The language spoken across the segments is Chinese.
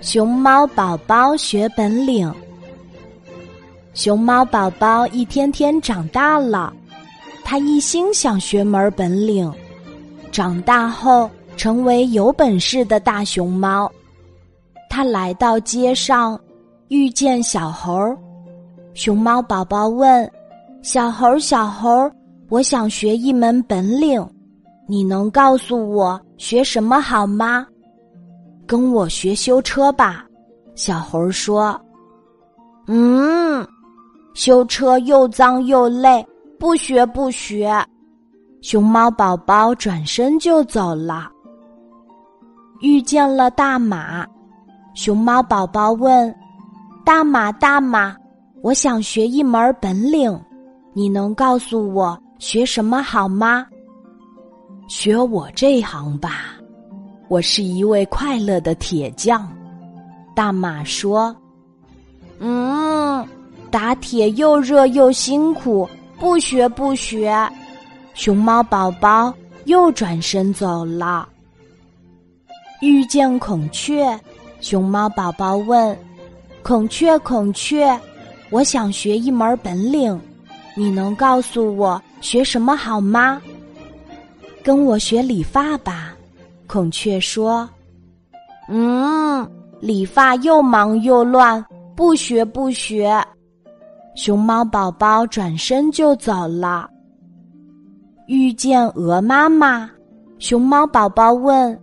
熊猫宝宝学本领。熊猫宝宝一天天长大了，他一心想学门本领，长大后成为有本事的大熊猫。他来到街上，遇见小猴。熊猫宝宝问：“小猴，小猴，我想学一门本领，你能告诉我学什么好吗？”跟我学修车吧，小猴说：“嗯，修车又脏又累，不学不学。”熊猫宝宝转身就走了。遇见了大马，熊猫宝宝问：“大马，大马，我想学一门本领，你能告诉我学什么好吗？”学我这行吧。我是一位快乐的铁匠，大马说：“嗯，打铁又热又辛苦，不学不学。”熊猫宝宝又转身走了。遇见孔雀，熊猫宝宝问：“孔雀，孔雀，我想学一门本领，你能告诉我学什么好吗？”跟我学理发吧。孔雀说：“嗯，理发又忙又乱，不学不学。”熊猫宝宝转身就走了。遇见鹅妈妈，熊猫宝宝问：“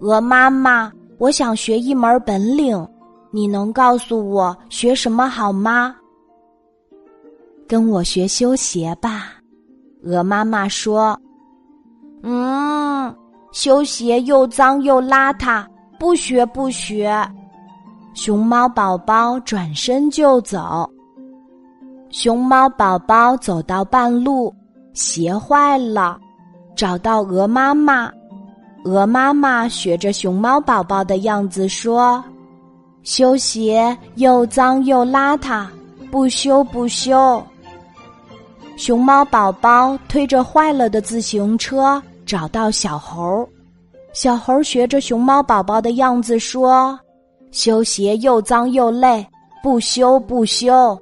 鹅妈妈，我想学一门本领，你能告诉我学什么好吗？”跟我学修鞋吧，鹅妈妈说：“嗯。”修鞋又脏又邋遢，不学不学。熊猫宝宝转身就走。熊猫宝宝走到半路，鞋坏了，找到鹅妈妈。鹅妈妈学着熊猫宝宝的样子说：“修鞋又脏又邋遢，不修不修。”熊猫宝宝推着坏了的自行车。找到小猴，小猴学着熊猫宝宝的样子说：“修鞋又脏又累，不修不修。”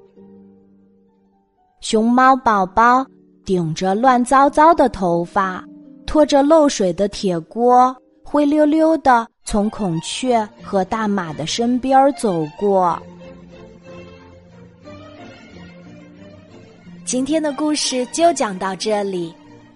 熊猫宝宝顶着乱糟糟的头发，拖着漏水的铁锅，灰溜溜的从孔雀和大马的身边走过。今天的故事就讲到这里。